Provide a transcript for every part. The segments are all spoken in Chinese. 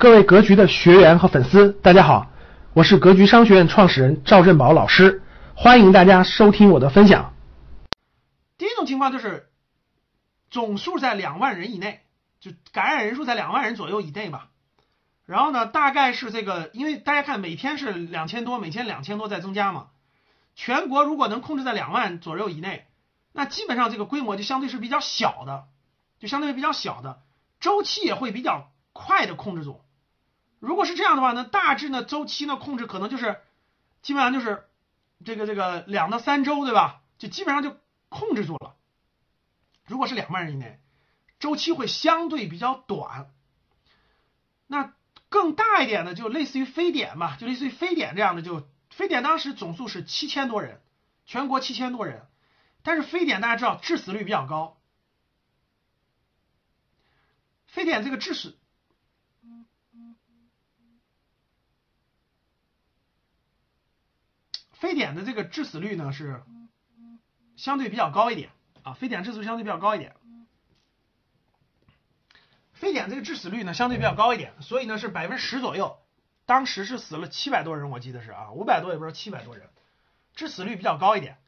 各位格局的学员和粉丝，大家好，我是格局商学院创始人赵振宝老师，欢迎大家收听我的分享。第一种情况就是总数在两万人以内，就感染人数在两万人左右以内吧。然后呢，大概是这个，因为大家看每天是两千多，每天两千多在增加嘛。全国如果能控制在两万左右以内，那基本上这个规模就相对是比较小的，就相对比较小的，周期也会比较快的控制住。如果是这样的话呢，大致呢周期呢控制可能就是基本上就是这个这个两到三周，对吧？就基本上就控制住了。如果是两万人以内，周期会相对比较短。那更大一点的就类似于非典嘛，就类似于非典这样的，就非典当时总数是七千多人，全国七千多人，但是非典大家知道致死率比较高，非典这个致死。非典的这个致死率呢是相对比较高一点啊，非典致死率相对比较高一点，非典这个致死率呢相对比较高一点，所以呢是百分之十左右，当时是死了七百多人，我记得是啊，五百多也不知道七百多人，致死率比较高一点，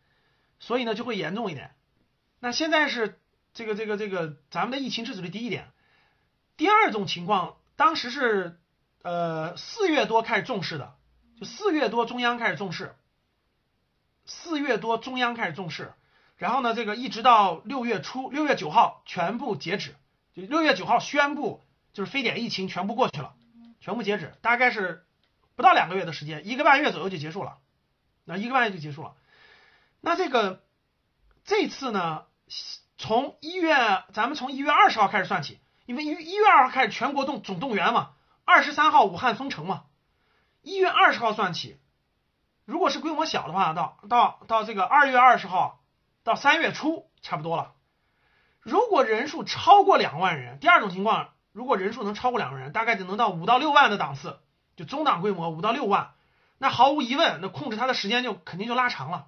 所以呢就会严重一点。那现在是这个这个这个咱们的疫情致死率低一点，第二种情况，当时是呃四月多开始重视的，就四月多中央开始重视。四月多，中央开始重视，然后呢，这个一直到六月初，六月九号全部截止，就六月九号宣布，就是非典疫情全部过去了，全部截止，大概是不到两个月的时间，一个半月左右就结束了，那一个半月就结束了。那这个这次呢，从一月，咱们从一月二十号开始算起，因为一一月二号开始全国动总动员嘛，二十三号武汉封城嘛，一月二十号算起。如果是规模小的话，到到到这个二月二十号到三月初差不多了。如果人数超过两万人，第二种情况，如果人数能超过两万人，大概就能到五到六万的档次，就中档规模五到六万，那毫无疑问，那控制它的时间就肯定就拉长了，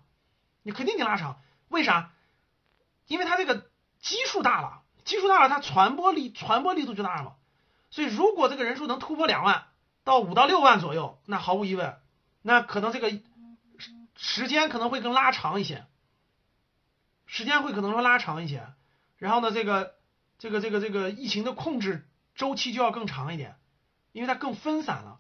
你肯定得拉长。为啥？因为它这个基数大了，基数大了，它传播力传播力度就大了嘛。所以如果这个人数能突破两万到五到六万左右，那毫无疑问，那可能这个。时间可能会更拉长一些，时间会可能说拉长一些，然后呢，这个这个这个这个疫情的控制周期就要更长一点，因为它更分散了。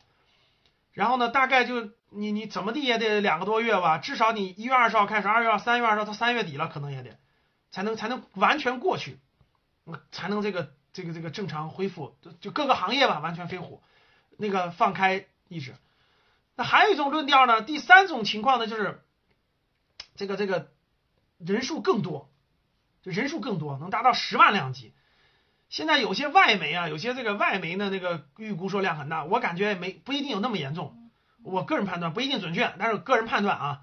然后呢，大概就你你怎么地也得两个多月吧，至少你一月二十号开始，二月二三月二十号到三月底了，可能也得。才能才能完全过去，才能这个这个这个正常恢复，就各个行业吧完全飞虎，那个放开意志。那还有一种论调呢，第三种情况呢，就是这个这个人数更多，就人数更多，能达到十万量级。现在有些外媒啊，有些这个外媒呢，那个预估说量很大，我感觉没不一定有那么严重。我个人判断不一定准确，但是个人判断啊，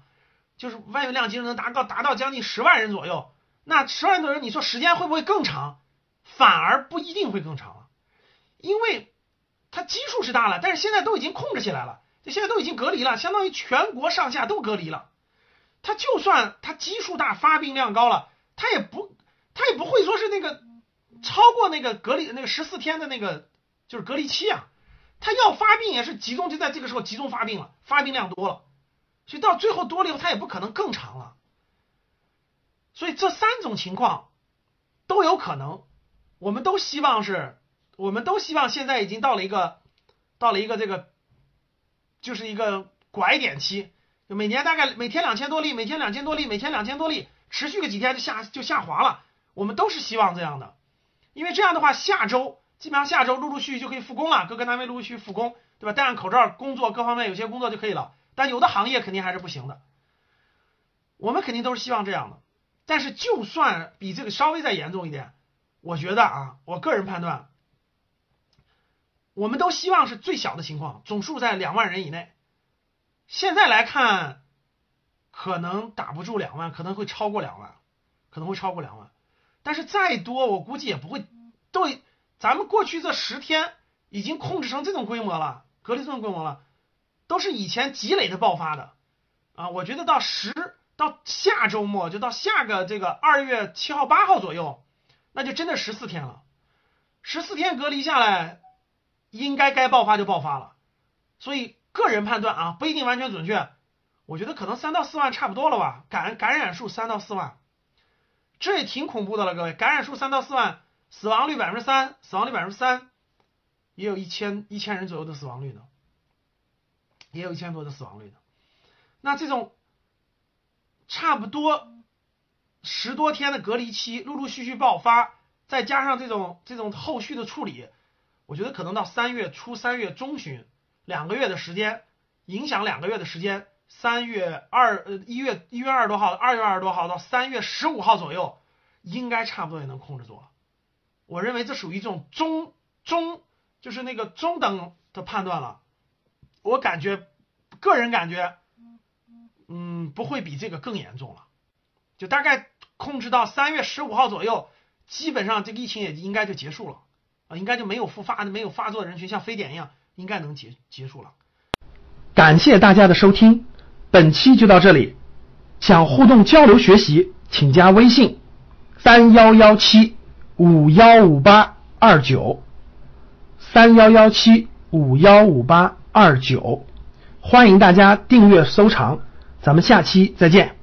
就是外媒量级能达到达到将近十万人左右。那十万多人，你说时间会不会更长？反而不一定会更长了，因为它基数是大了，但是现在都已经控制起来了。这现在都已经隔离了，相当于全国上下都隔离了。他就算他基数大、发病量高了，他也不他也不会说是那个超过那个隔离那个十四天的那个就是隔离期啊。他要发病也是集中就在这个时候集中发病了，发病量多了，所以到最后多了以后，他也不可能更长了。所以这三种情况都有可能，我们都希望是，我们都希望现在已经到了一个到了一个这个。就是一个拐点期，就每年大概每天两千多例，每天两千多例，每天两千多例，持续个几天就下就下滑了。我们都是希望这样的，因为这样的话，下周基本上下周陆陆续续就可以复工了，各个单位陆陆续续复工，对吧？戴上口罩工作，各方面有些工作就可以了。但有的行业肯定还是不行的。我们肯定都是希望这样的，但是就算比这个稍微再严重一点，我觉得啊，我个人判断。我们都希望是最小的情况，总数在两万人以内。现在来看，可能打不住两万，可能会超过两万，可能会超过两万。但是再多，我估计也不会。都，咱们过去这十天已经控制成这种规模了，隔离这种规模了，都是以前积累的爆发的啊。我觉得到十到下周末，就到下个这个二月七号八号左右，那就真的十四天了。十四天隔离下来。应该该爆发就爆发了。所以个人判断啊，不一定完全准确。我觉得可能三到四万差不多了吧，感感染数三到四万，这也挺恐怖的了，各位。感染数三到四万，死亡率百分之三，死亡率百分之三，也有一千一千人左右的死亡率呢，也有一千多的死亡率呢。那这种差不多十多天的隔离期，陆陆续续爆发，再加上这种这种后续的处理，我觉得可能到三月初、三月中旬，两个月的时间，影响两个月的时间。三月二呃一月一月二十多号，二月二十多号到三月十五号左右，应该差不多也能控制住了。我认为这属于这种中中，就是那个中等的判断了。我感觉，个人感觉，嗯，不会比这个更严重了。就大概控制到三月十五号左右，基本上这个疫情也应该就结束了啊，应该就没有复发的、没有发作的人群，像非典一样，应该能结结束了。感谢大家的收听。本期就到这里，想互动交流学习，请加微信三幺幺七五幺五八二九三幺幺七五幺五八二九，欢迎大家订阅收藏，咱们下期再见。